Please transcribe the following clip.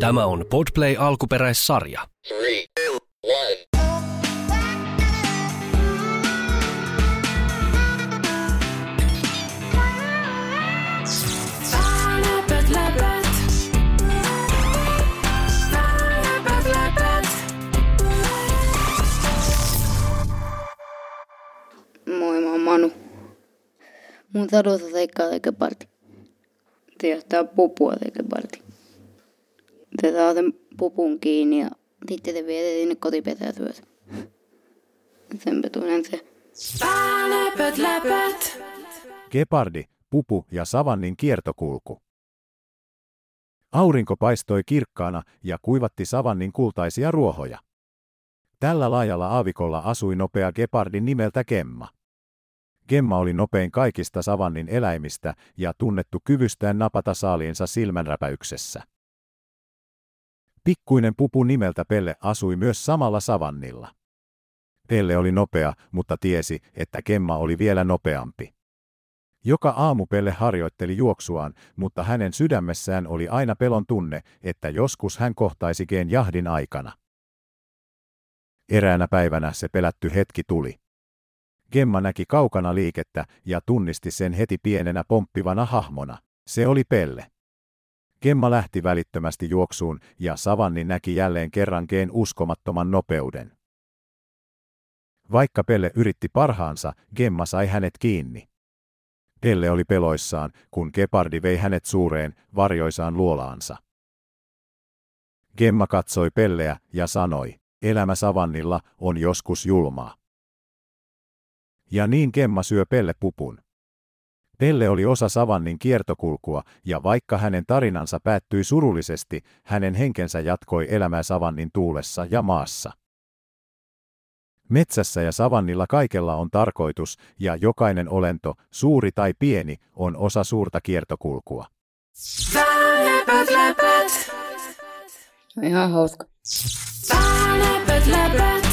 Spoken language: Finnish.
Tämä on Podplay alkuperäissarja. Three, two. Moi, mä oon Manu. Mun sadossa seikkaa tekeparti. Se johtaa pupua tekeparti. Se saa sen pupun kiinni ja sitten se vie sinne kotipesään syö sen. Petuinen se. Läpät, läpät. Gepardi, pupu ja savannin kiertokulku. Aurinko paistoi kirkkaana ja kuivatti savannin kultaisia ruohoja. Tällä laajalla aavikolla asui nopea gepardi nimeltä Gemma. Gemma oli nopein kaikista savannin eläimistä ja tunnettu kyvystään napata saaliinsa silmänräpäyksessä. Pikkuinen pupu nimeltä Pelle asui myös samalla savannilla. Pelle oli nopea, mutta tiesi, että Gemma oli vielä nopeampi. Joka aamu Pelle harjoitteli juoksuaan, mutta hänen sydämessään oli aina pelon tunne, että joskus hän kohtaisi Geen jahdin aikana. Eräänä päivänä se pelätty hetki tuli. Gemma näki kaukana liikettä ja tunnisti sen heti pienenä pomppivana hahmona. Se oli Pelle. Gemma lähti välittömästi juoksuun ja Savanni näki jälleen kerran Geen uskomattoman nopeuden. Vaikka Pelle yritti parhaansa, Gemma sai hänet kiinni. Pelle oli peloissaan, kun Gepardi vei hänet suureen, varjoisaan luolaansa. Gemma katsoi Pelleä ja sanoi, elämä savannilla on joskus julmaa. Ja niin Gemma syö Pelle pupun. Pelle oli osa savannin kiertokulkua, ja vaikka hänen tarinansa päättyi surullisesti, hänen henkensä jatkoi elämää savannin tuulessa ja maassa. Metsässä ja savannilla kaikella on tarkoitus, ja jokainen olento, suuri tai pieni, on osa suurta kiertokulkua. Läpät, läpät. Ihan hauska. Läpät, läpät.